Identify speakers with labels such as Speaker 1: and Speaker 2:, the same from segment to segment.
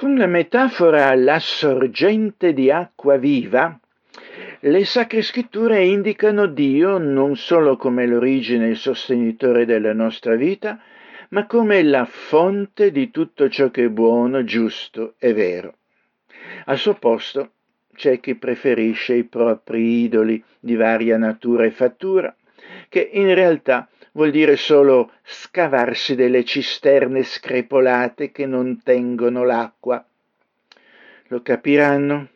Speaker 1: Con la metafora la sorgente di acqua viva, le sacre scritture indicano Dio non solo come l'origine e il sostenitore della nostra vita, ma come la fonte di tutto ciò che è buono, giusto e vero. Al suo posto c'è chi preferisce i propri idoli di varia natura e fattura, che in realtà vuol dire solo scavarsi delle cisterne screpolate che non tengono l'acqua. Lo capiranno?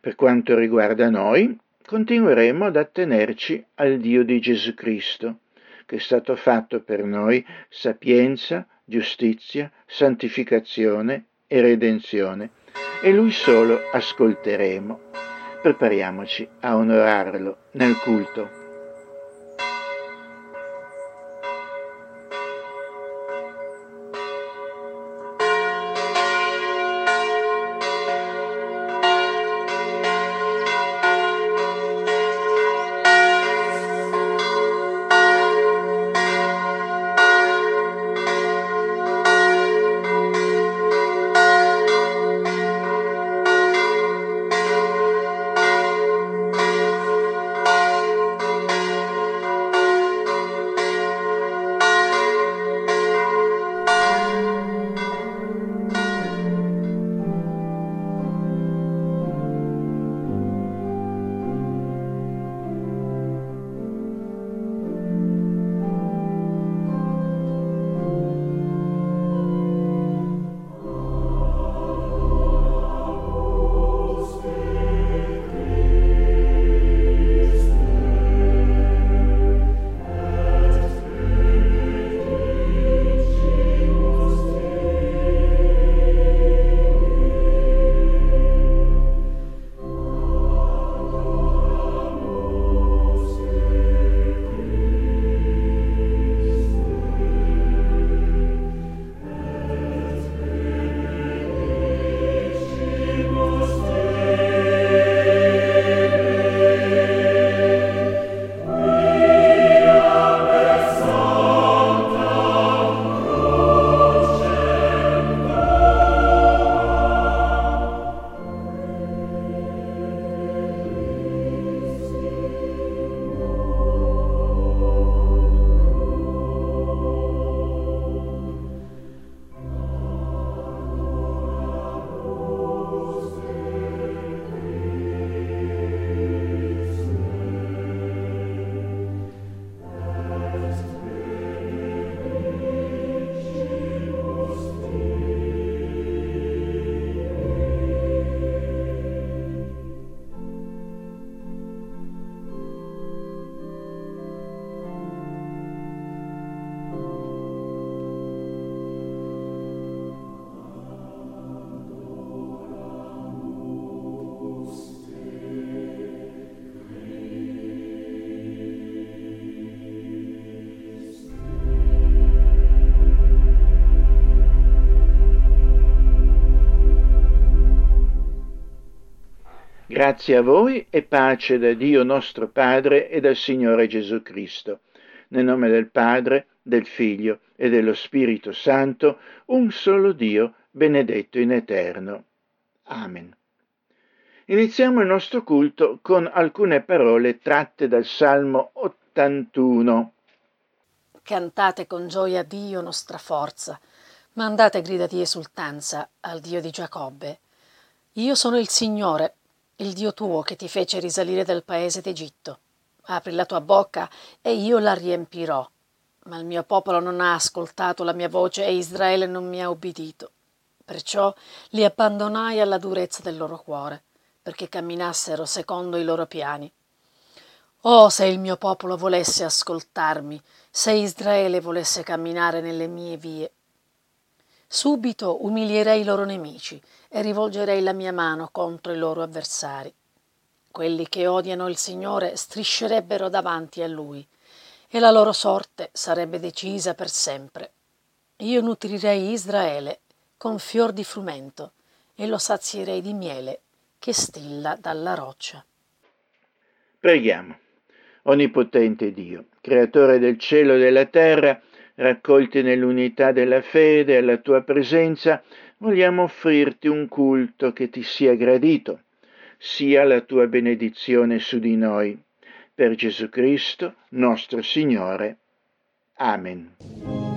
Speaker 1: Per quanto riguarda noi, continueremo ad attenerci al Dio di Gesù Cristo, che è stato fatto per noi sapienza, giustizia, santificazione e redenzione, e Lui solo ascolteremo. Prepariamoci a onorarlo nel culto. Grazie a voi e pace da Dio nostro Padre e dal Signore Gesù Cristo. Nel nome del Padre, del Figlio e dello Spirito Santo, un solo Dio, benedetto in eterno. Amen. Iniziamo il nostro culto con alcune parole tratte dal Salmo 81.
Speaker 2: Cantate con gioia Dio nostra forza, mandate grida di esultanza al Dio di Giacobbe. Io sono il Signore, il Dio tuo che ti fece risalire dal paese d'Egitto. Apri la tua bocca e io la riempirò. Ma il mio popolo non ha ascoltato la mia voce e Israele non mi ha ubbidito. Perciò li abbandonai alla durezza del loro cuore, perché camminassero secondo i loro piani. Oh, se il mio popolo volesse ascoltarmi, se Israele volesse camminare nelle mie vie. Subito umilierei i loro nemici e rivolgerei la mia mano contro i loro avversari. Quelli che odiano il Signore striscerebbero davanti a Lui e la loro sorte sarebbe decisa per sempre. Io nutrirei Israele con fior di frumento e lo sazierei di miele che stilla dalla roccia.
Speaker 1: Preghiamo. Onnipotente Dio, creatore del cielo e della terra, raccolti nell'unità della fede alla tua presenza, vogliamo offrirti un culto che ti sia gradito, sia la tua benedizione su di noi. Per Gesù Cristo, nostro Signore. Amen.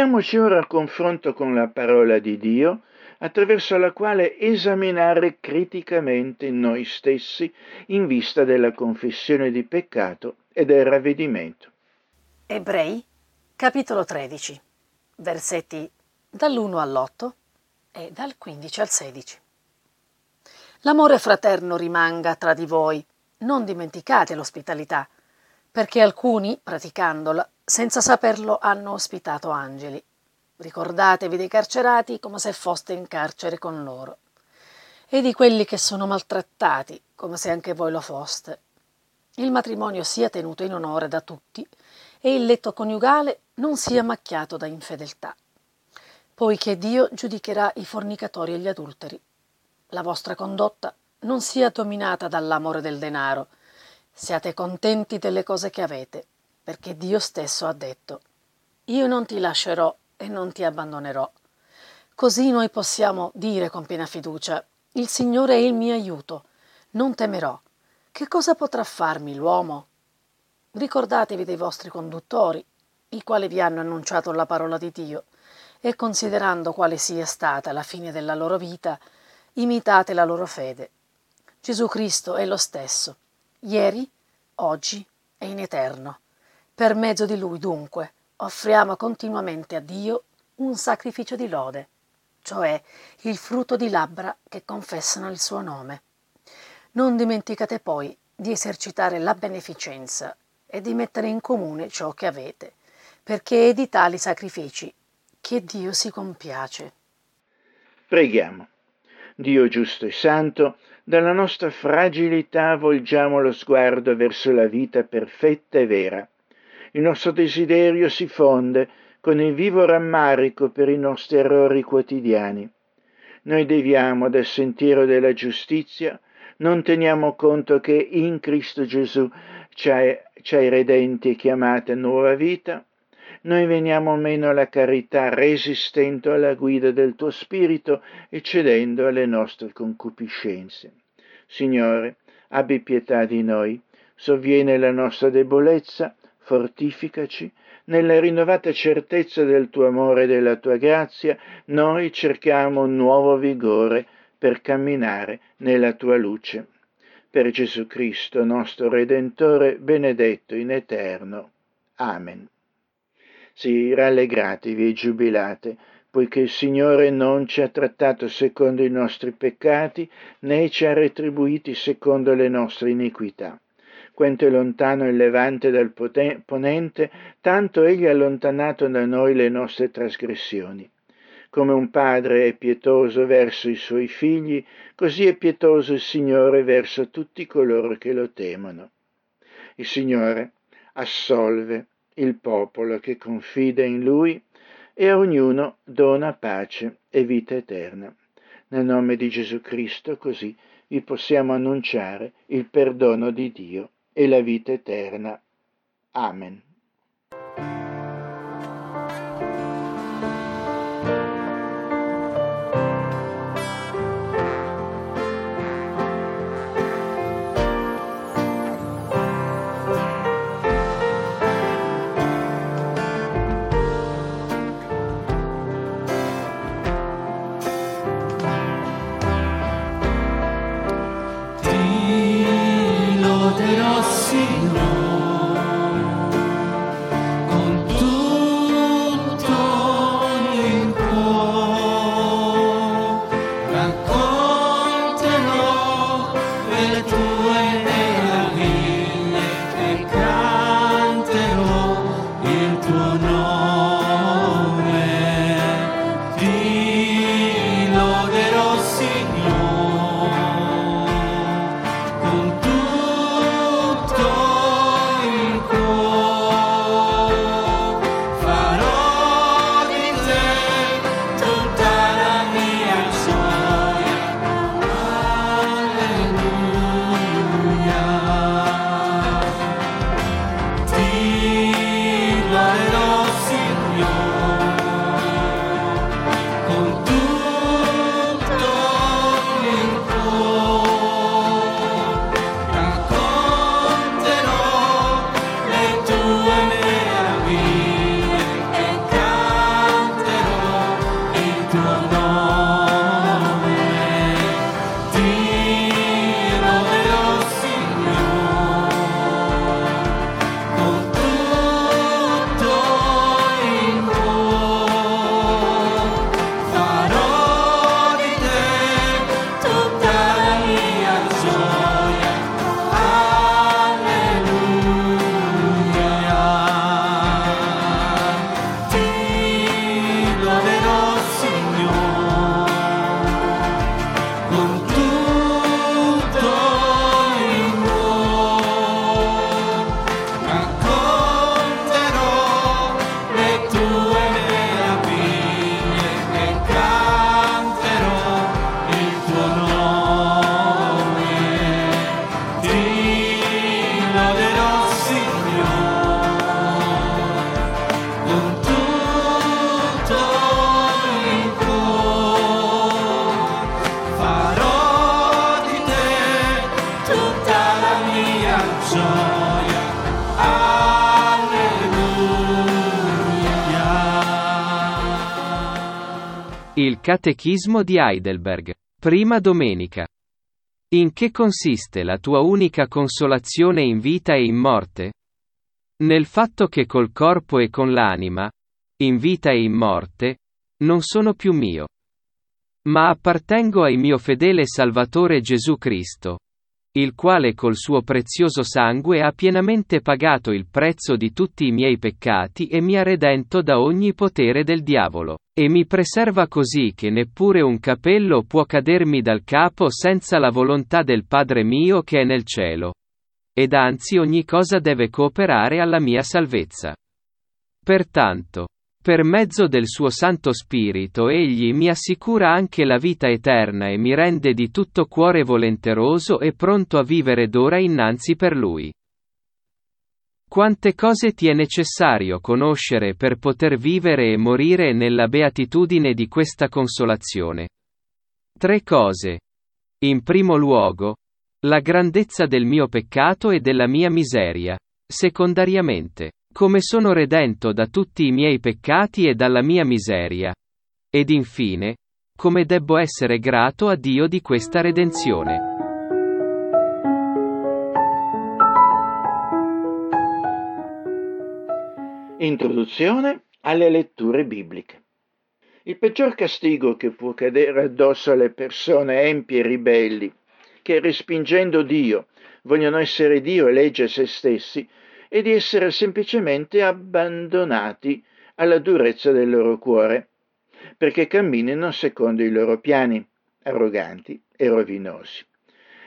Speaker 1: Mettiamoci ora a confronto con la parola di Dio, attraverso la quale esaminare criticamente noi stessi in vista della confessione di peccato e del ravvedimento.
Speaker 2: Ebrei, capitolo 13, versetti dall'1 all'8 e dal 15 al 16. L'amore fraterno rimanga tra di voi, non dimenticate l'ospitalità, perché alcuni, praticandola, senza saperlo hanno ospitato angeli. Ricordatevi dei carcerati come se foste in carcere con loro, e di quelli che sono maltrattati come se anche voi lo foste. Il matrimonio sia tenuto in onore da tutti e il letto coniugale non sia macchiato da infedeltà, poiché Dio giudicherà i fornicatori e gli adulteri. La vostra condotta non sia dominata dall'amore del denaro, siate contenti delle cose che avete perché Dio stesso ha detto, io non ti lascerò e non ti abbandonerò. Così noi possiamo dire con piena fiducia, il Signore è il mio aiuto, non temerò. Che cosa potrà farmi l'uomo? Ricordatevi dei vostri conduttori, i quali vi hanno annunciato la parola di Dio, e considerando quale sia stata la fine della loro vita, imitate la loro fede. Gesù Cristo è lo stesso, ieri, oggi e in eterno. Per mezzo di lui, dunque, offriamo continuamente a Dio un sacrificio di lode, cioè il frutto di labbra che confessano il suo nome. Non dimenticate poi di esercitare la beneficenza e di mettere in comune ciò che avete, perché è di tali sacrifici che Dio si compiace.
Speaker 1: Preghiamo. Dio giusto e santo, dalla nostra fragilità volgiamo lo sguardo verso la vita perfetta e vera il nostro desiderio si fonde con il vivo rammarico per i nostri errori quotidiani. Noi deviamo dal sentiero della giustizia, non teniamo conto che in Cristo Gesù ci hai redenti e chiamati a nuova vita, noi veniamo meno alla carità resistendo alla guida del tuo spirito e cedendo alle nostre concupiscenze. Signore, abbi pietà di noi, sovviene la nostra debolezza, fortificaci, nella rinnovata certezza del tuo amore e della tua grazia, noi cerchiamo nuovo vigore per camminare nella tua luce. Per Gesù Cristo, nostro Redentore, benedetto in eterno. Amen. Sì, rallegratevi e giubilate, poiché il Signore non ci ha trattato secondo i nostri peccati, né ci ha retribuiti secondo le nostre iniquità. Quanto è lontano il levante dal ponente, tanto egli ha allontanato da noi le nostre trasgressioni. Come un padre è pietoso verso i suoi figli, così è pietoso il Signore verso tutti coloro che lo temono. Il Signore assolve il popolo che confida in lui e a ognuno dona pace e vita eterna. Nel nome di Gesù Cristo così vi possiamo annunciare il perdono di Dio e la vita eterna. Amen.
Speaker 3: Catechismo di Heidelberg. Prima domenica. In che consiste la tua unica consolazione in vita e in morte? Nel fatto che col corpo e con l'anima, in vita e in morte, non sono più mio. Ma appartengo al mio fedele Salvatore Gesù Cristo, il quale col suo prezioso sangue ha pienamente pagato il prezzo di tutti i miei peccati e mi ha redento da ogni potere del diavolo, e mi preserva così che neppure un capello può cadermi dal capo senza la volontà del Padre mio che è nel cielo. Ed anzi ogni cosa deve cooperare alla mia salvezza. Pertanto, per mezzo del suo Santo Spirito egli mi assicura anche la vita eterna e mi rende di tutto cuore volenteroso e pronto a vivere d'ora innanzi per lui. Quante cose ti è necessario conoscere per poter vivere e morire nella beatitudine di questa consolazione? Tre cose. In primo luogo, la grandezza del mio peccato e della mia miseria. Secondariamente, come sono redento da tutti i miei peccati e dalla mia miseria. Ed infine, come debbo essere grato a Dio di questa redenzione.
Speaker 1: Introduzione alle letture bibliche. Il peggior castigo che può cadere addosso alle persone empie e ribelli, che respingendo Dio vogliono essere Dio e legge se stessi, è di essere semplicemente abbandonati alla durezza del loro cuore, perché camminino secondo i loro piani, arroganti e rovinosi.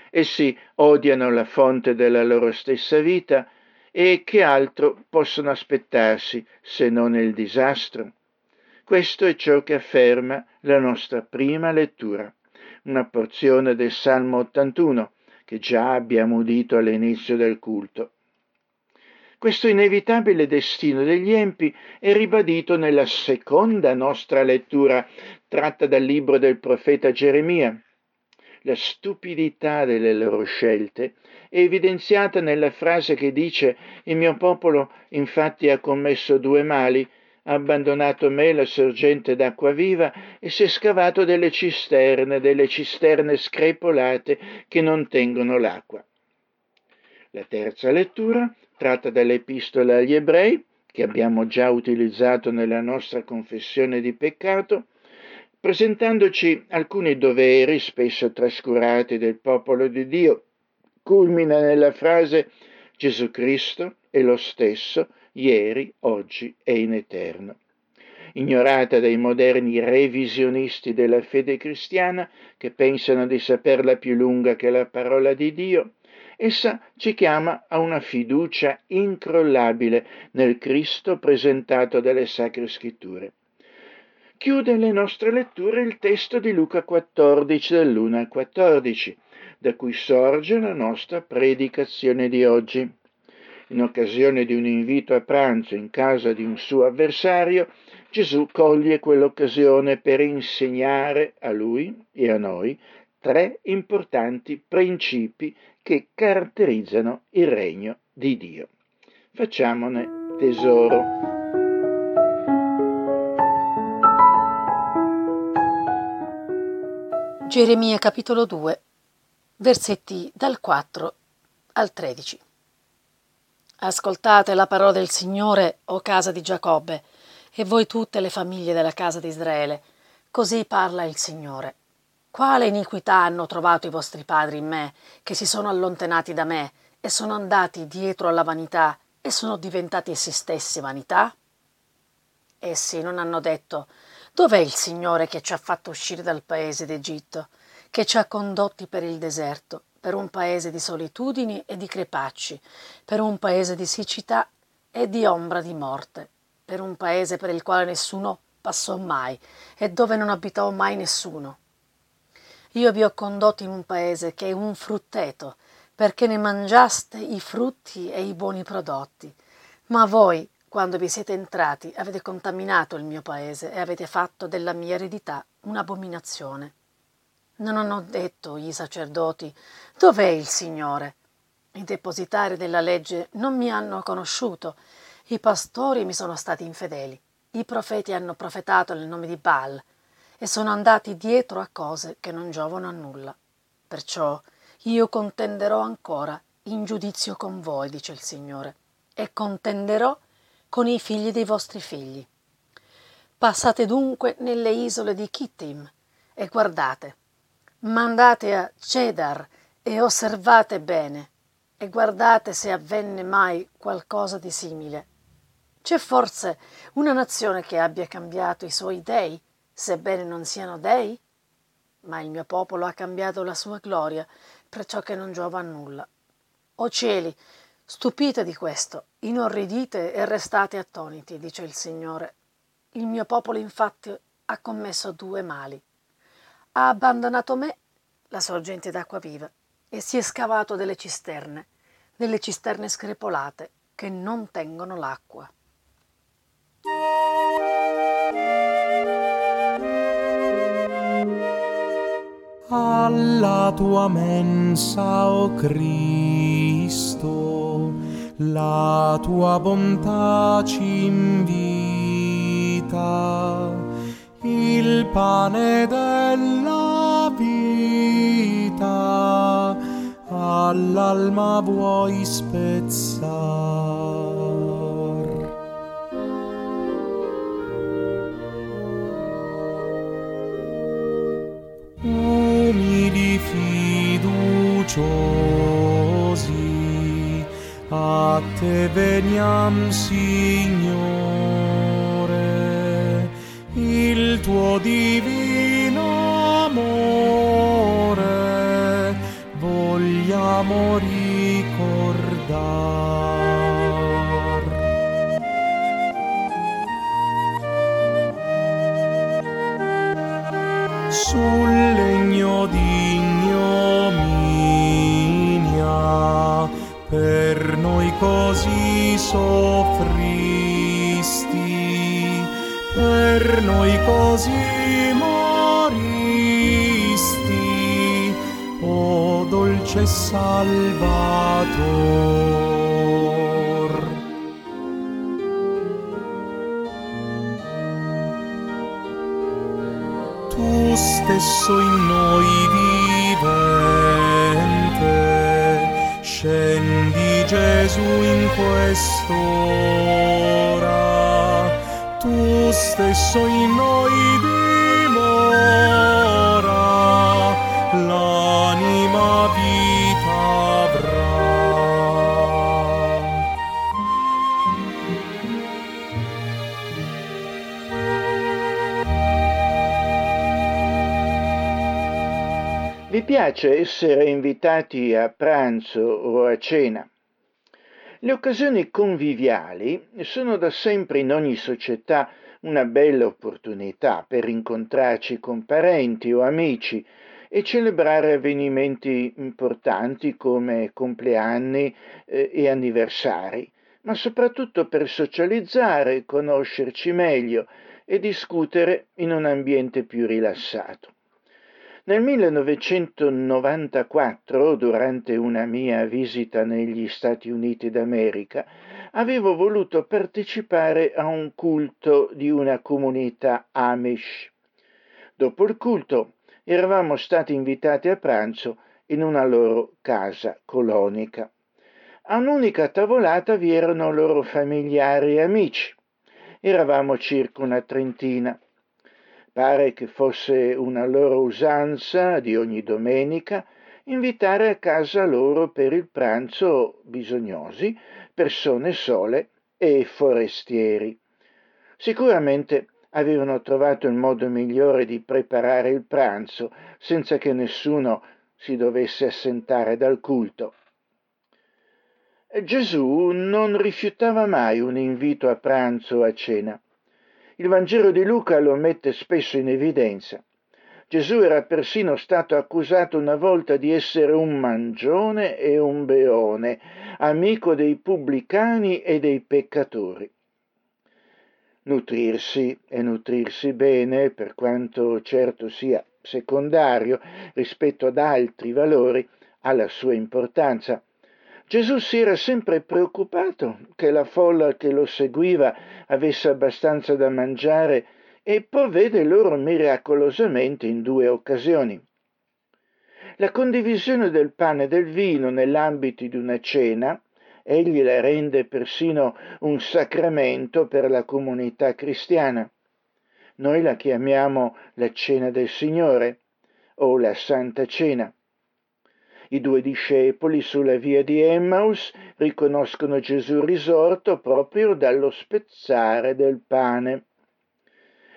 Speaker 1: Essi odiano la fonte della loro stessa vita e che altro possono aspettarsi se non il disastro? Questo è ciò che afferma la nostra prima lettura, una porzione del Salmo 81 che già abbiamo udito all'inizio del culto. Questo inevitabile destino degli empi è ribadito nella seconda nostra lettura tratta dal libro del profeta Geremia. La stupidità delle loro scelte è evidenziata nella frase che dice il mio popolo infatti ha commesso due mali, ha abbandonato me la sorgente d'acqua viva e si è scavato delle cisterne, delle cisterne screpolate che non tengono l'acqua. La terza lettura tratta dall'epistola agli ebrei, che abbiamo già utilizzato nella nostra confessione di peccato, presentandoci alcuni doveri spesso trascurati del popolo di Dio culmina nella frase Gesù Cristo è lo stesso ieri, oggi e in eterno. Ignorata dai moderni revisionisti della fede cristiana che pensano di saperla più lunga che la parola di Dio, essa ci chiama a una fiducia incrollabile nel Cristo presentato dalle Sacre Scritture. Chiude le nostre letture il testo di Luca 14 dell'1 al 14, da cui sorge la nostra predicazione di oggi. In occasione di un invito a pranzo in casa di un suo avversario, Gesù coglie quell'occasione per insegnare a lui e a noi tre importanti principi che caratterizzano il regno di Dio. Facciamone tesoro.
Speaker 2: Geremia capitolo 2 versetti dal 4 al 13. Ascoltate la parola del Signore, o casa di Giacobbe, e voi tutte le famiglie della casa di Israele. Così parla il Signore. Quale iniquità hanno trovato i vostri padri in me, che si sono allontanati da me e sono andati dietro alla vanità e sono diventati essi stessi vanità? Essi non hanno detto, dov'è il Signore che ci ha fatto uscire dal paese d'Egitto? che ci ha condotti per il deserto, per un paese di solitudini e di crepacci, per un paese di siccità e di ombra di morte, per un paese per il quale nessuno passò mai e dove non abitò mai nessuno. Io vi ho condotto in un paese che è un frutteto, perché ne mangiaste i frutti e i buoni prodotti. Ma voi, quando vi siete entrati, avete contaminato il mio paese e avete fatto della mia eredità un'abominazione. Non hanno detto i sacerdoti dov'è il Signore? I depositari della legge non mi hanno conosciuto, i pastori mi sono stati infedeli, i profeti hanno profetato nel nome di Baal e sono andati dietro a cose che non giovano a nulla. Perciò io contenderò ancora in giudizio con voi, dice il Signore, e contenderò con i figli dei vostri figli. Passate dunque nelle isole di Kittim e guardate, Mandate a Cedar e osservate bene e guardate se avvenne mai qualcosa di simile. C'è forse una nazione che abbia cambiato i suoi dei, sebbene non siano dei? Ma il mio popolo ha cambiato la sua gloria, perciò che non giova a nulla. O cieli, stupite di questo, inorridite e restate attoniti, dice il Signore. Il mio popolo infatti ha commesso due mali ha abbandonato me, la sorgente d'acqua viva, e si è scavato delle cisterne, delle cisterne screpolate, che non tengono l'acqua.
Speaker 4: Alla tua mensa, o oh Cristo, la tua bontà ci invita, il pane della vita all'alma vuoi spezzar. Umili fiduciosi, a te veniam, Signore, il tuo divino amore vogliamo ricordar. Sul legno di ignominia per noi così soffristi, per noi così moristi, o dolce Salvator. Stesso in noi vivente, scendi Gesù in quest'ora, tu stesso in noi dimora,
Speaker 1: Piace essere invitati a pranzo o a cena? Le occasioni conviviali sono da sempre in ogni società una bella opportunità per incontrarci con parenti o amici e celebrare avvenimenti importanti come compleanni eh, e anniversari, ma soprattutto per socializzare, conoscerci meglio e discutere in un ambiente più rilassato. Nel 1994, durante una mia visita negli Stati Uniti d'America, avevo voluto partecipare a un culto di una comunità Amish. Dopo il culto eravamo stati invitati a pranzo in una loro casa colonica. A un'unica tavolata vi erano loro familiari e amici. Eravamo circa una trentina. Pare che fosse una loro usanza di ogni domenica invitare a casa loro per il pranzo bisognosi, persone sole e forestieri. Sicuramente avevano trovato il modo migliore di preparare il pranzo senza che nessuno si dovesse assentare dal culto. Gesù non rifiutava mai un invito a pranzo o a cena. Il Vangelo di Luca lo mette spesso in evidenza. Gesù era persino stato accusato una volta di essere un mangione e un beone, amico dei pubblicani e dei peccatori. Nutrirsi e nutrirsi bene, per quanto certo sia secondario rispetto ad altri valori, ha la sua importanza. Gesù si era sempre preoccupato che la folla che lo seguiva avesse abbastanza da mangiare e provvede loro miracolosamente in due occasioni. La condivisione del pane e del vino nell'ambito di una cena, egli la rende persino un sacramento per la comunità cristiana. Noi la chiamiamo la cena del Signore o la Santa Cena. I due discepoli sulla via di Emmaus riconoscono Gesù risorto proprio dallo spezzare del pane.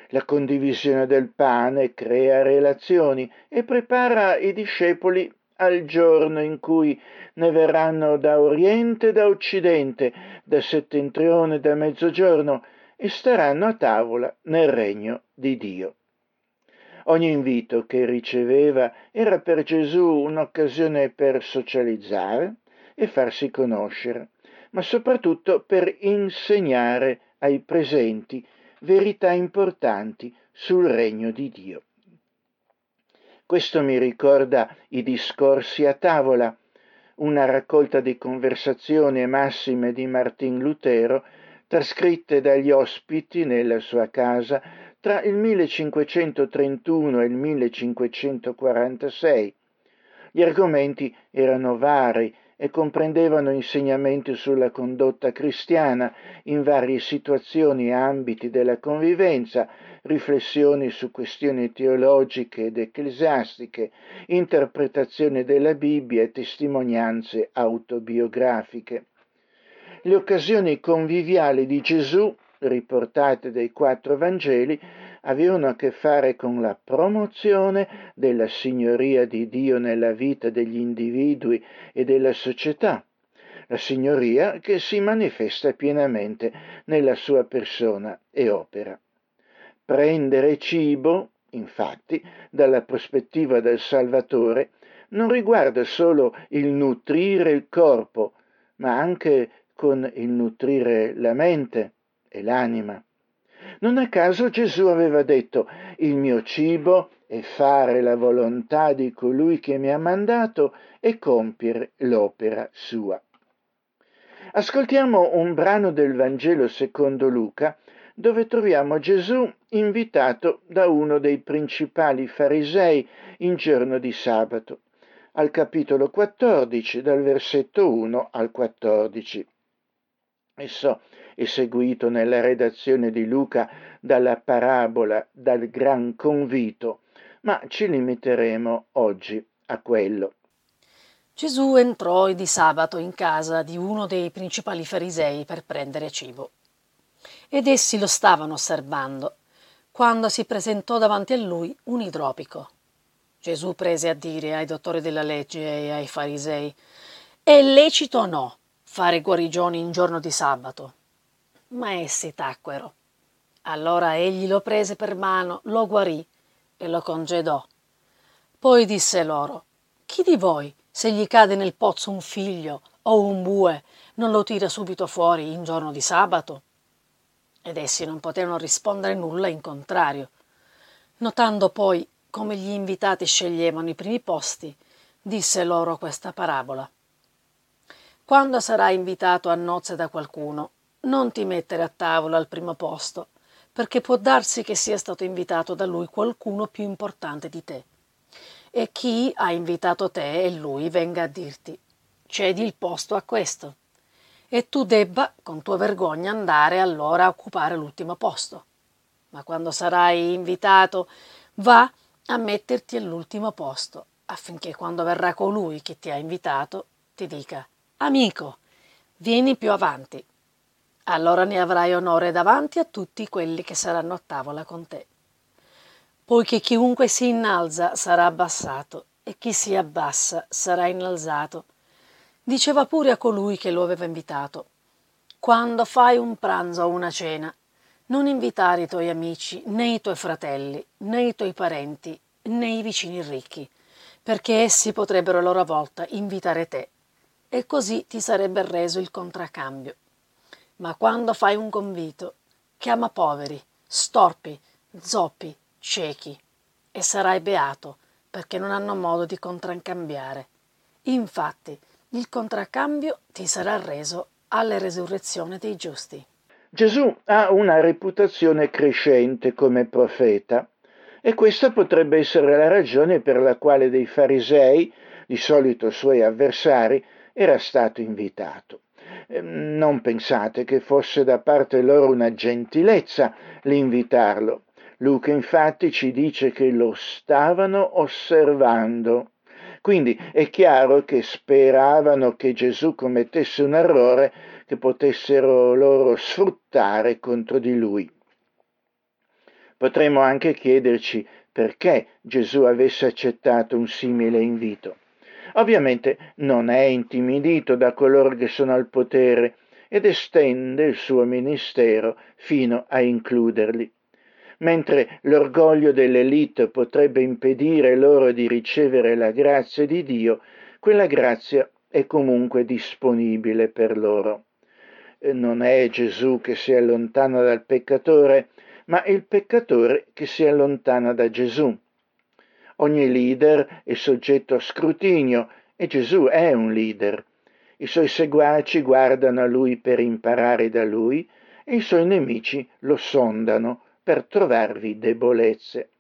Speaker 1: La condivisione del pane crea relazioni e prepara i discepoli al giorno in cui ne verranno da oriente e da occidente, da settentrione e da mezzogiorno, e staranno a tavola nel regno di Dio. Ogni invito che riceveva era per Gesù un'occasione per socializzare e farsi conoscere, ma soprattutto per insegnare ai presenti verità importanti sul regno di Dio. Questo mi ricorda i discorsi a tavola, una raccolta di conversazioni e massime di Martin Lutero, trascritte dagli ospiti nella sua casa tra il 1531 e il 1546. Gli argomenti erano vari e comprendevano insegnamenti sulla condotta cristiana in varie situazioni e ambiti della convivenza, riflessioni su questioni teologiche ed ecclesiastiche, interpretazione della Bibbia e testimonianze autobiografiche. Le occasioni conviviali di Gesù, riportate dai quattro Vangeli, avevano a che fare con la promozione della signoria di Dio nella vita degli individui e della società, la signoria che si manifesta pienamente nella sua persona e opera. Prendere cibo, infatti, dalla prospettiva del Salvatore, non riguarda solo il nutrire il corpo, ma anche con il nutrire la mente e l'anima. Non a caso Gesù aveva detto, il mio cibo è fare la volontà di colui che mi ha mandato e compiere l'opera sua. Ascoltiamo un brano del Vangelo secondo Luca dove troviamo Gesù invitato da uno dei principali farisei in giorno di sabato, al capitolo 14, dal versetto 1 al 14. Esso è seguito nella redazione di Luca dalla parabola dal gran convito, ma ci limiteremo oggi a quello.
Speaker 2: Gesù entrò di sabato in casa di uno dei principali farisei per prendere cibo ed essi lo stavano osservando, quando si presentò davanti a lui un idropico. Gesù prese a dire ai dottori della legge e ai farisei, è lecito o no fare guarigioni in giorno di sabato? Ma essi tacquero. Allora egli lo prese per mano, lo guarì e lo congedò. Poi disse loro, chi di voi, se gli cade nel pozzo un figlio o un bue, non lo tira subito fuori in giorno di sabato? ed essi non potevano rispondere nulla in contrario. Notando poi come gli invitati sceglievano i primi posti, disse loro questa parabola. Quando sarai invitato a nozze da qualcuno, non ti mettere a tavola al primo posto, perché può darsi che sia stato invitato da lui qualcuno più importante di te. E chi ha invitato te e lui venga a dirti cedi il posto a questo e tu debba, con tua vergogna, andare allora a occupare l'ultimo posto. Ma quando sarai invitato, va a metterti all'ultimo posto, affinché quando verrà colui che ti ha invitato ti dica Amico, vieni più avanti. Allora ne avrai onore davanti a tutti quelli che saranno a tavola con te. Poiché chiunque si innalza sarà abbassato e chi si abbassa sarà innalzato Diceva pure a colui che lo aveva invitato, quando fai un pranzo o una cena, non invitare i tuoi amici, né i tuoi fratelli, né i tuoi parenti, né i vicini ricchi, perché essi potrebbero a loro volta invitare te, e così ti sarebbe reso il contraccambio. Ma quando fai un convito, chiama poveri, storpi, zoppi, ciechi, e sarai beato, perché non hanno modo di contraccambiare. Infatti, il contraccambio ti sarà reso alla resurrezione dei giusti.
Speaker 1: Gesù ha una reputazione crescente come profeta e questa potrebbe essere la ragione per la quale dei farisei, di solito suoi avversari, era stato invitato. Ehm, non pensate che fosse da parte loro una gentilezza l'invitarlo. Luca infatti ci dice che lo stavano osservando. Quindi è chiaro che speravano che Gesù commettesse un errore che potessero loro sfruttare contro di lui. Potremmo anche chiederci perché Gesù avesse accettato un simile invito. Ovviamente non è intimidito da coloro che sono al potere ed estende il suo ministero fino a includerli mentre l'orgoglio dell'elite potrebbe impedire loro di ricevere la grazia di Dio, quella grazia è comunque disponibile per loro. eh, non è Gesù che si allontana dal peccatore, ma il peccatore che si allontana da Gesù. Ogni leader è soggetto a scrutinio e Gesù è un leader. I suoi seguaci guardano a lui per imparare da lui e i suoi nemici lo sondano per trovarvi debolezze.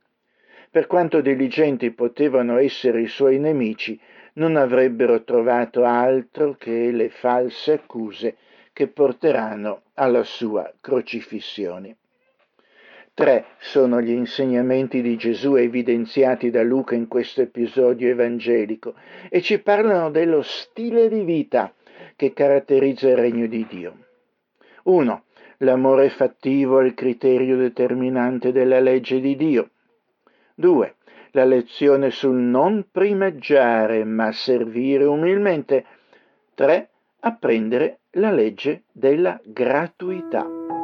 Speaker 1: Per quanto diligenti potevano essere i suoi nemici, non avrebbero trovato altro che le false accuse che porteranno alla sua crocifissione. Tre sono gli insegnamenti di Gesù evidenziati da Luca in questo episodio evangelico e ci parlano dello stile di vita che caratterizza il regno di Dio. 1. L'amore fattivo è il criterio determinante della legge di Dio. 2. La lezione sul non primeggiare ma servire umilmente. 3. Apprendere la legge della gratuità.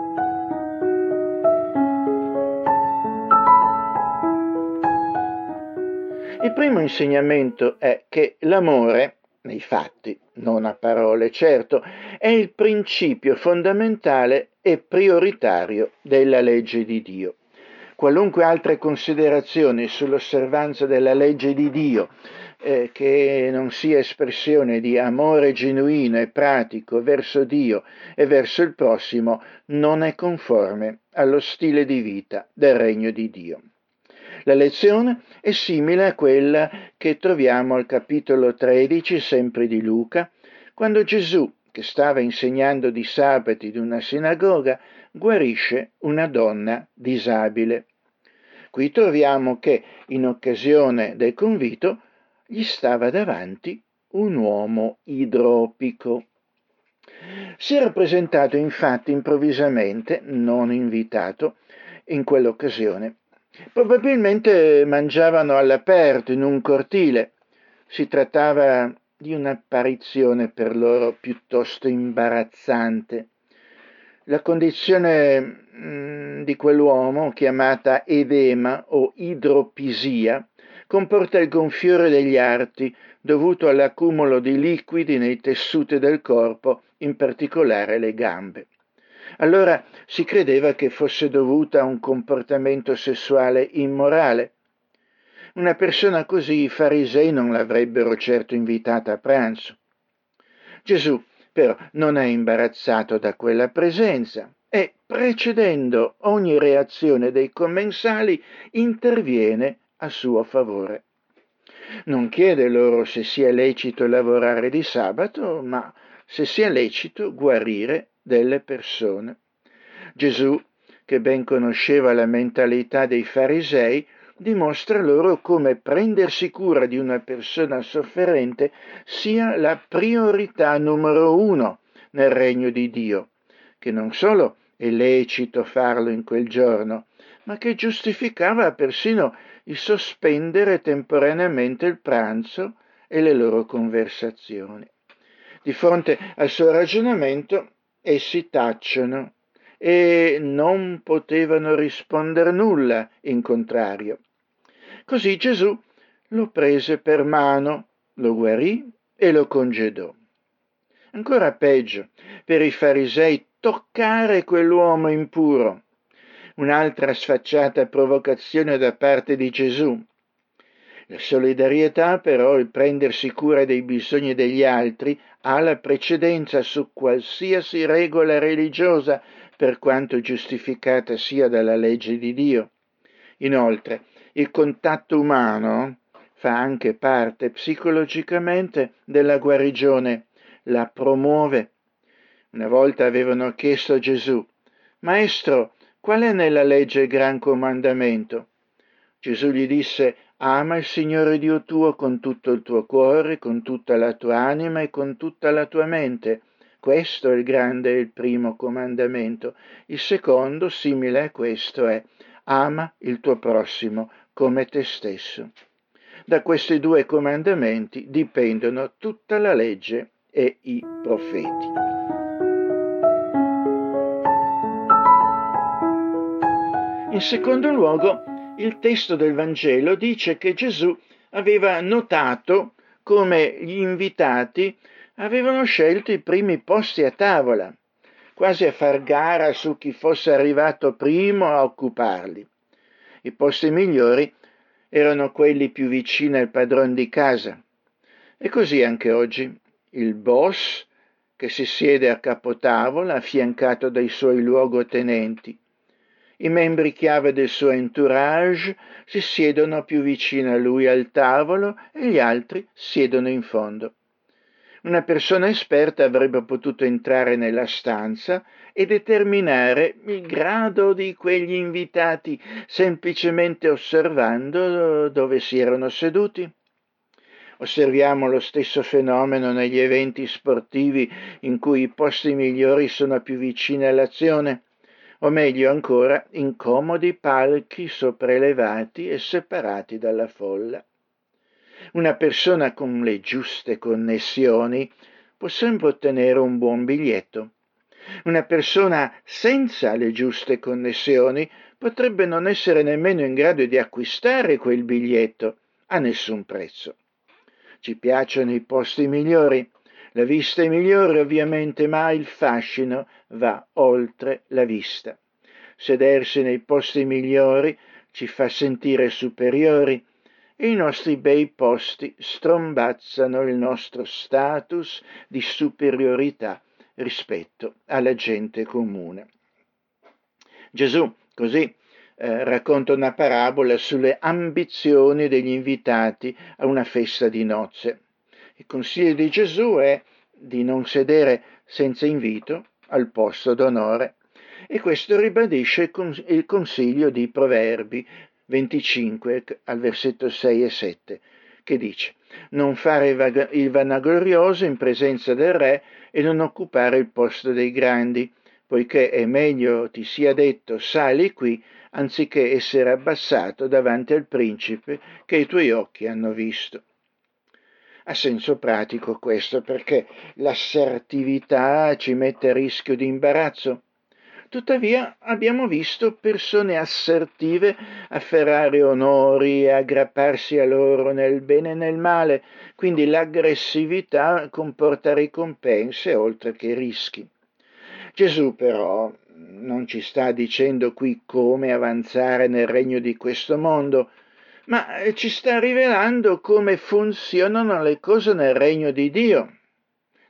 Speaker 1: Il primo insegnamento è che l'amore, nei fatti, non a parole certo, è il principio fondamentale e prioritario della legge di Dio. Qualunque altre considerazioni sull'osservanza della legge di Dio eh, che non sia espressione di amore genuino e pratico verso Dio e verso il prossimo non è conforme allo stile di vita del regno di Dio. La lezione è simile a quella che troviamo al capitolo 13, sempre di Luca, quando Gesù, che stava insegnando di sabati in una sinagoga, guarisce una donna disabile. Qui troviamo che, in occasione del convito, gli stava davanti un uomo idropico. Si era presentato infatti improvvisamente, non invitato, in quell'occasione Probabilmente mangiavano all'aperto in un cortile. Si trattava di un'apparizione per loro piuttosto imbarazzante. La condizione mm, di quell'uomo, chiamata edema o idropisia, comporta il gonfiore degli arti dovuto all'accumulo di liquidi nei tessuti del corpo, in particolare le gambe. Allora si credeva che fosse dovuta a un comportamento sessuale immorale. Una persona così i farisei non l'avrebbero certo invitata a pranzo. Gesù però non è imbarazzato da quella presenza e, precedendo ogni reazione dei commensali, interviene a suo favore. Non chiede loro se sia lecito lavorare di sabato, ma se sia lecito guarire delle persone. Gesù, che ben conosceva la mentalità dei farisei, dimostra loro come prendersi cura di una persona sofferente sia la priorità numero uno nel regno di Dio, che non solo è lecito farlo in quel giorno, ma che giustificava persino il sospendere temporaneamente il pranzo e le loro conversazioni. Di fronte al suo ragionamento, essi tacciono e non potevano rispondere nulla in contrario. Così Gesù lo prese per mano, lo guarì e lo congedò. Ancora peggio, per i farisei toccare quell'uomo impuro. Un'altra sfacciata provocazione da parte di Gesù. La solidarietà, però, il prendersi cura dei bisogni degli altri, ha la precedenza su qualsiasi regola religiosa, per quanto giustificata sia dalla legge di Dio. Inoltre, il contatto umano fa anche parte psicologicamente della guarigione, la promuove. Una volta avevano chiesto a Gesù, Maestro, qual è nella legge il gran comandamento? Gesù gli disse, Ama il Signore Dio tuo con tutto il tuo cuore, con tutta la tua anima e con tutta la tua mente. Questo è il grande e il primo comandamento. Il secondo, simile a questo, è ama il tuo prossimo come te stesso. Da questi due comandamenti dipendono tutta la legge e i profeti. In secondo luogo, il testo del Vangelo dice che Gesù aveva notato come gli invitati avevano scelto i primi posti a tavola. quasi a far gara su chi fosse arrivato primo a occuparli. I posti migliori erano quelli più vicini al padron di casa. E così anche oggi il boss che si siede a capotavola affiancato dai suoi luogotenenti. I membri chiave del suo entourage si siedono più vicino a lui al tavolo e gli altri siedono in fondo. Una persona esperta avrebbe potuto entrare nella stanza e determinare il grado di quegli invitati semplicemente osservando dove si erano seduti. Osserviamo lo stesso fenomeno negli eventi sportivi in cui i posti migliori sono più vicini all'azione, o meglio ancora, in comodi palchi sopraelevati e separati dalla folla. Una persona con le giuste connessioni può sempre ottenere un buon biglietto. Una persona senza le giuste connessioni potrebbe non essere nemmeno in grado di acquistare quel biglietto a nessun prezzo. Ci piacciono i posti migliori, la vista è migliore ovviamente, ma il fascino va oltre la vista. Sedersi nei posti migliori ci fa sentire superiori i nostri bei posti strombazzano il nostro status di superiorità rispetto alla gente comune. Gesù così eh, racconta una parabola sulle ambizioni degli invitati a una festa di nozze. Il consiglio di Gesù è di non sedere senza invito al posto d'onore e questo ribadisce il consiglio di Proverbi 25 al versetto 6 e 7 che dice non fare il vanaglorioso in presenza del re e non occupare il posto dei grandi, poiché è meglio ti sia detto sali qui anziché essere abbassato davanti al principe che i tuoi occhi hanno visto. Ha senso pratico questo perché l'assertività ci mette a rischio di imbarazzo. Tuttavia abbiamo visto persone assertive afferrare onori e aggrapparsi a loro nel bene e nel male, quindi l'aggressività comporta ricompense oltre che rischi. Gesù però non ci sta dicendo qui come avanzare nel regno di questo mondo, ma eh, ci sta rivelando come funzionano le cose nel regno di Dio.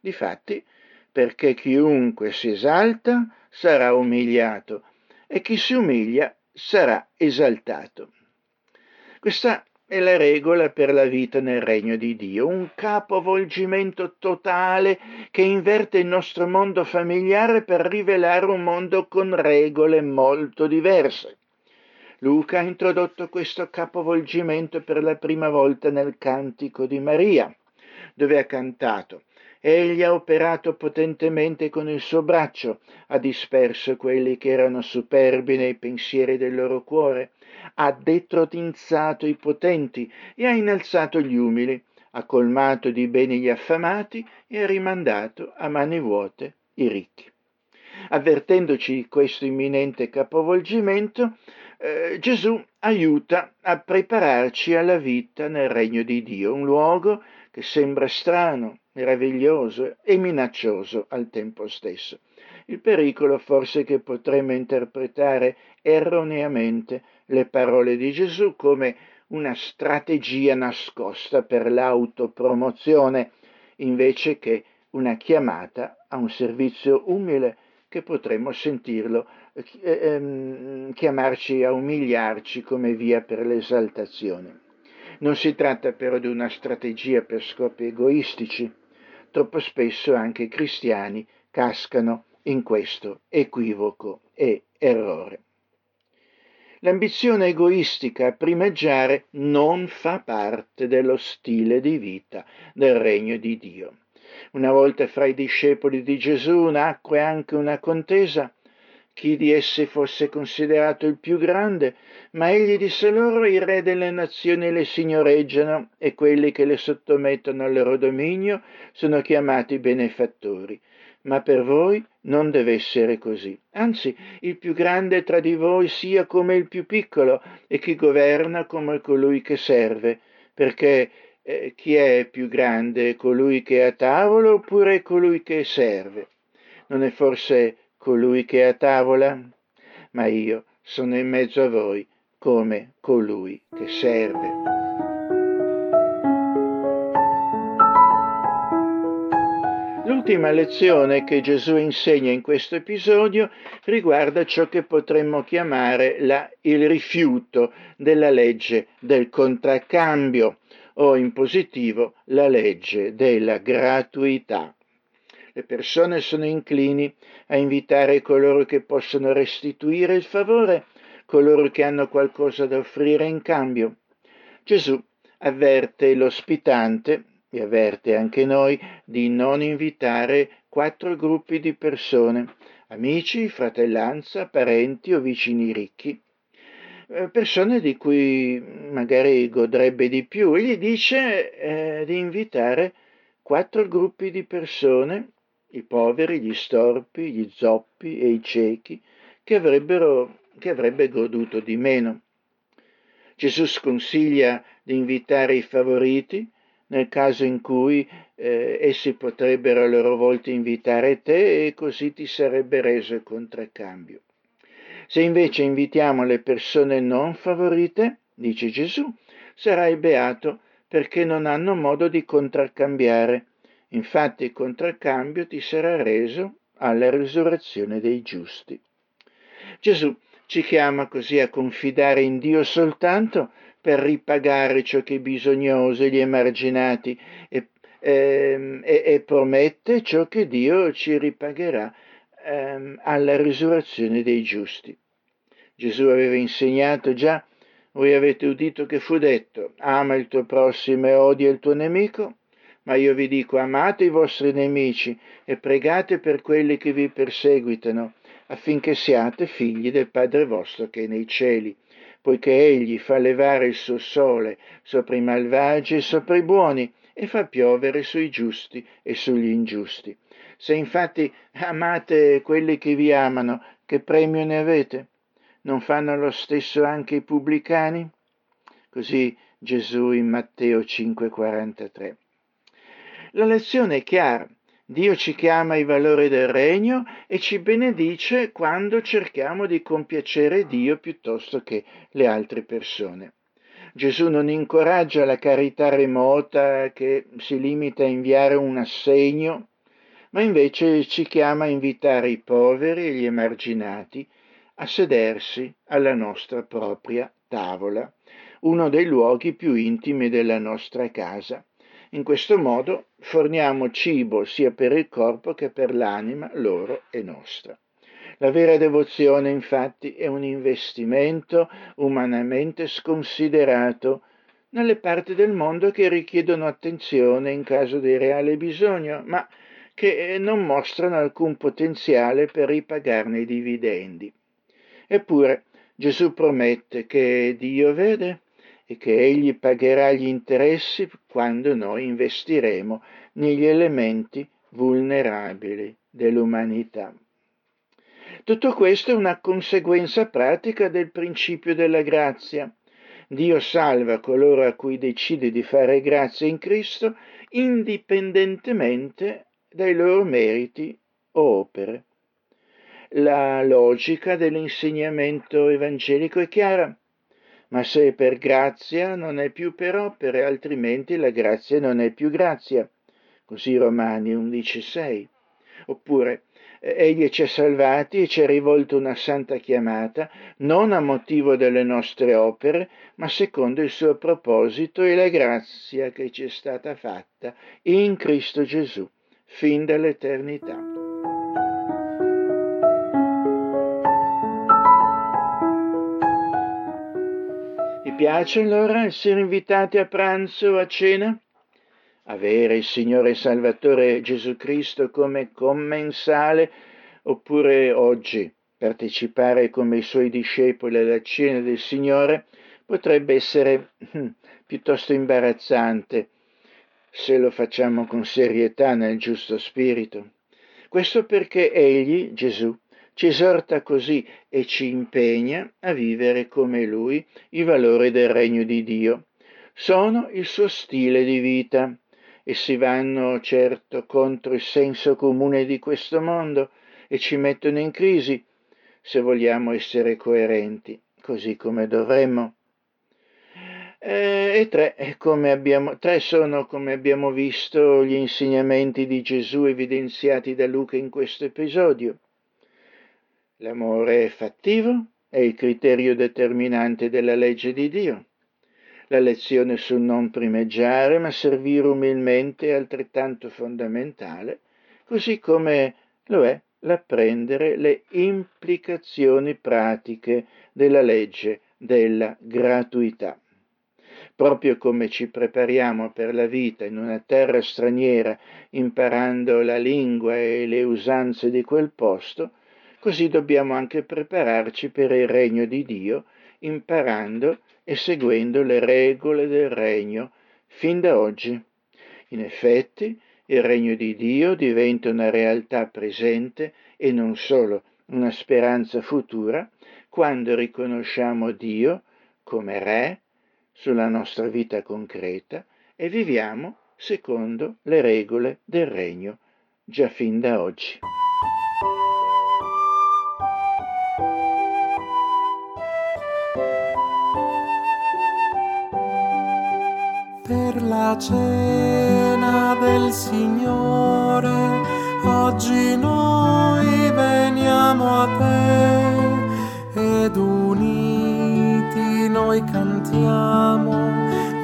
Speaker 1: Difatti, perché chiunque si esalta sarà umiliato e chi si umilia sarà esaltato. Questa è la regola per la vita nel regno di Dio, un capovolgimento totale che inverte il nostro mondo familiare per rivelare un mondo con regole molto diverse. Luca ha introdotto questo capovolgimento per la prima volta nel Cantico di Maria, dove ha cantato Egli ha operato potentemente con il suo braccio, ha disperso quelli che erano superbi nei pensieri del loro cuore, ha detrotinzato i potenti e ha innalzato gli umili, ha colmato di beni gli affamati e ha rimandato a mani vuote i ricchi. Avvertendoci di questo imminente capovolgimento, eh, Gesù aiuta a prepararci alla vita nel regno di Dio, un luogo che sembra strano, meraviglioso e minaccioso al tempo stesso. Il pericolo forse che potremmo interpretare erroneamente le parole di Gesù come una strategia nascosta per l'autopromozione, invece che una chiamata a un servizio umile che potremmo sentirlo chiamarci a umiliarci come via per l'esaltazione. Non si tratta però di una strategia per scopi egoistici, troppo spesso anche i cristiani cascano in questo equivoco e errore. L'ambizione egoistica a primeggiare non fa parte dello stile di vita del regno di Dio. Una volta fra i discepoli di Gesù nacque anche una contesa chi di essi fosse considerato il più grande, ma egli disse loro i re delle nazioni le signoreggiano e quelli che le sottomettono al loro dominio sono chiamati benefattori. Ma per voi non deve essere così. Anzi, il più grande tra di voi sia come il più piccolo e chi governa come colui che serve, perché eh, chi è più grande, colui che è a tavola oppure colui che serve? Non è forse colui che è a tavola? Ma io sono in mezzo a voi come colui che serve. L'ultima lezione che Gesù insegna in questo episodio riguarda ciò che potremmo chiamare la, il rifiuto della legge del contraccambio o in positivo la legge della gratuità. Le persone sono inclini a invitare coloro che possono restituire il favore, coloro che hanno qualcosa da offrire in cambio. Gesù avverte l'ospitante e avverte anche noi di non invitare quattro gruppi di persone, amici, fratellanza, parenti o vicini ricchi, eh, persone di cui magari godrebbe di più. Egli dice eh, di invitare quattro gruppi di persone, i poveri, gli storpi, gli zoppi e i ciechi, che, che avrebbe goduto di meno. Gesù sconsiglia di invitare i favoriti, nel caso in cui eh, essi potrebbero a loro volta invitare te e così ti sarebbe reso il contraccambio. Se invece invitiamo le persone non favorite, dice Gesù, sarai beato perché non hanno modo di contraccambiare. Infatti il contraccambio ti sarà reso alla risurrezione dei giusti. Gesù ci chiama così a confidare in Dio soltanto per ripagare ciò che è bisognoso e gli emarginati e, ehm, e, e, promette ciò che Dio ci ripagherà ehm, alla risurrezione dei giusti. Gesù aveva insegnato già, voi avete udito che fu detto, ama il tuo prossimo e odia il tuo nemico, ma io vi dico amate i vostri nemici e pregate per quelli che vi perseguitano, affinché siate figli del Padre vostro che è nei cieli poiché egli fa levare il suo sole sopra i malvagi e sopra i buoni e fa piovere sui giusti e sugli ingiusti. Se infatti amate quelli che vi amano, che premio ne avete? Non fanno lo stesso anche i pubblicani? Così Gesù in Matteo 5:43. La lezione è chiara. Dio ci chiama ai valori del regno e ci benedice quando cerchiamo di compiacere Dio piuttosto che le altre persone. Gesù non incoraggia la carità remota che si limita a inviare un assegno, ma invece ci chiama a invitare i poveri e gli emarginati a sedersi alla nostra propria tavola, uno dei luoghi più intimi della nostra casa in questo modo forniamo cibo sia per il corpo che per l'anima loro e nostra. La vera devozione infatti è un investimento umanamente sconsiderato nelle parti del mondo che richiedono attenzione in caso di reale bisogno, ma che non mostrano alcun potenziale per ripagarne i dividendi. Eppure Gesù promette che Dio vede e che Egli pagherà gli interessi quando noi investiremo negli elementi vulnerabili dell'umanità. Tutto questo è una conseguenza pratica del principio della grazia. Dio salva coloro a cui decide di fare grazia in Cristo indipendentemente dai loro meriti o opere. La logica dell'insegnamento evangelico è chiara ma se è per grazia non è più per opere, altrimenti la grazia non è più grazia. Così Romani 11,6. Oppure, egli ci ha salvati e ci ha rivolto una santa chiamata, non a motivo delle nostre opere, ma secondo il suo proposito e la grazia che ci è stata fatta in Cristo Gesù, fin dall'eternità. Piace allora essere invitati a pranzo o a cena? Avere il Signore Salvatore Gesù Cristo come commensale oppure oggi partecipare come i suoi discepoli alla cena del Signore potrebbe essere hm, piuttosto imbarazzante se lo facciamo con serietà nel giusto spirito. Questo perché Egli, Gesù, ci esorta così e ci impegna a vivere come lui i valori del regno di Dio. Sono il suo stile di vita. e si vanno certo contro il senso comune di questo mondo e ci mettono in crisi se vogliamo essere coerenti, così come dovremmo. Eh, e tre, abbiamo, tre sono, come abbiamo visto, gli insegnamenti di Gesù evidenziati da Luca in questo episodio. L'amore è fattivo, è il criterio determinante della legge di Dio. La lezione sul non primeggiare, ma servire umilmente è altrettanto fondamentale, così come lo è l'apprendere le implicazioni pratiche della legge della gratuità. Proprio come ci prepariamo per la vita in una terra straniera imparando la lingua e le usanze di quel posto, così dobbiamo anche prepararci per il regno di Dio imparando e seguendo le regole del regno fin da oggi. In effetti, il regno di Dio diventa una realtà presente e non solo una speranza futura quando riconosciamo Dio come Re sulla nostra vita concreta e viviamo secondo le regole del regno già fin da oggi.
Speaker 4: Per la cena del Signore, oggi noi veniamo a te ed uniti noi cantiamo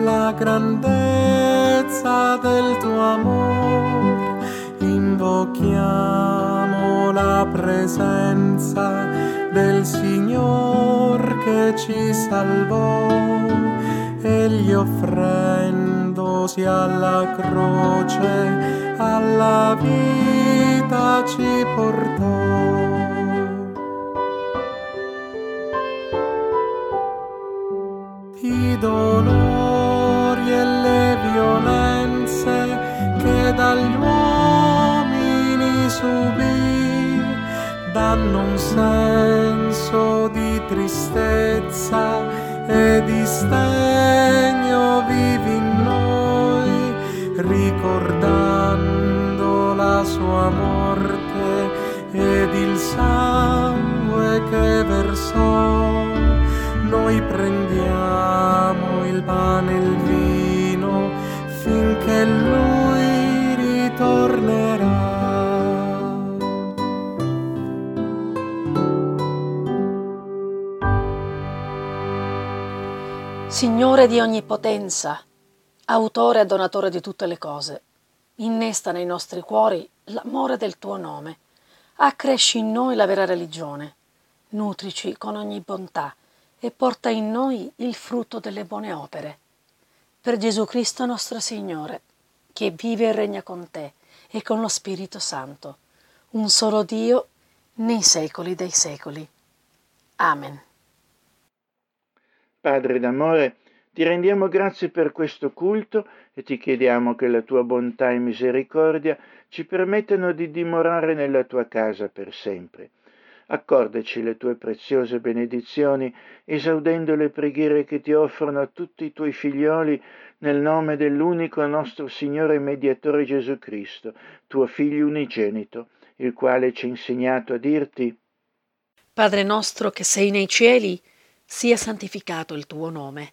Speaker 4: la grandezza del tuo amore, invochiamo la presenza del Signore che ci salvò egli offrendosi alla croce, alla vita ci portò. I dolori e le violenze che dagli uomini subì danno un senso di tristezza e di stegno ricordando la sua morte ed il sangue che versò. Noi prendiamo il pane e il vino finché lui ritornerà.
Speaker 2: Signore di ogni potenza, autore e donatore di tutte le cose, innesta nei nostri cuori l'amore del tuo nome, accresci in noi la vera religione, nutrici con ogni bontà e porta in noi il frutto delle buone opere. Per Gesù Cristo nostro Signore, che vive e regna con te e con lo Spirito Santo, un solo Dio, nei secoli dei secoli. Amen.
Speaker 1: Padre d'amore, ti rendiamo grazie per questo culto e ti chiediamo che la tua bontà e misericordia ci permettano di dimorare nella tua casa per sempre. Accordaci le tue preziose benedizioni, esaudendo le preghiere che ti offrono a tutti i tuoi figlioli nel nome dell'unico nostro Signore e Mediatore Gesù Cristo, tuo Figlio unigenito, il quale ci ha insegnato a dirti
Speaker 2: Padre nostro che sei nei cieli, sia santificato il tuo nome,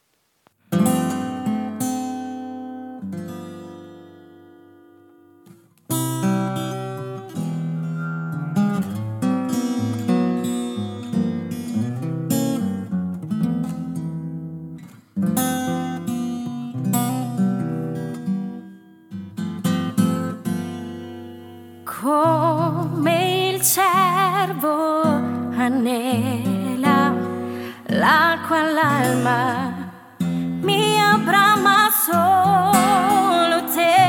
Speaker 5: anela l'acqua all'alma mia brama solo te.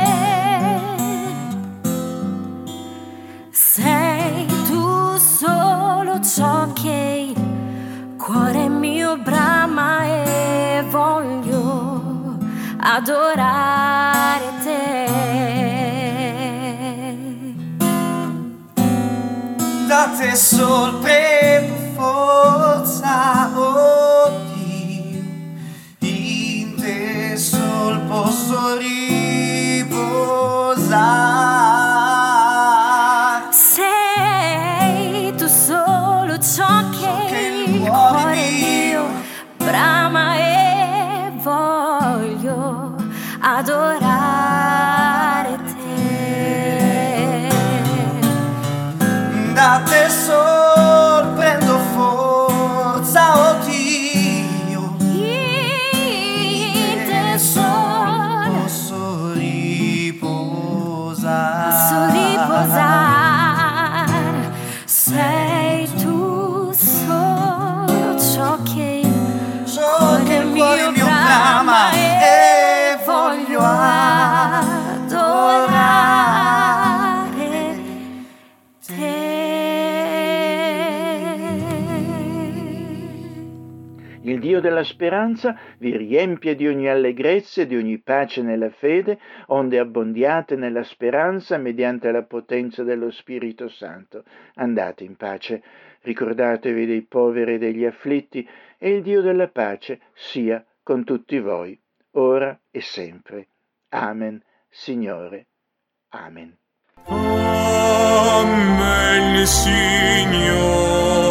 Speaker 5: Sei tu solo ciò che il cuore mio brama e voglio adorare te.
Speaker 6: Da te sol
Speaker 5: per solo ciò
Speaker 1: Della speranza vi riempie di ogni allegrezza e di ogni pace nella fede, onde abbondiate nella speranza mediante la potenza dello Spirito Santo. Andate in pace, ricordatevi dei poveri e degli afflitti, e il Dio della pace sia con tutti voi, ora e sempre. Amen, Signore. Amen.
Speaker 4: Amen, Signore.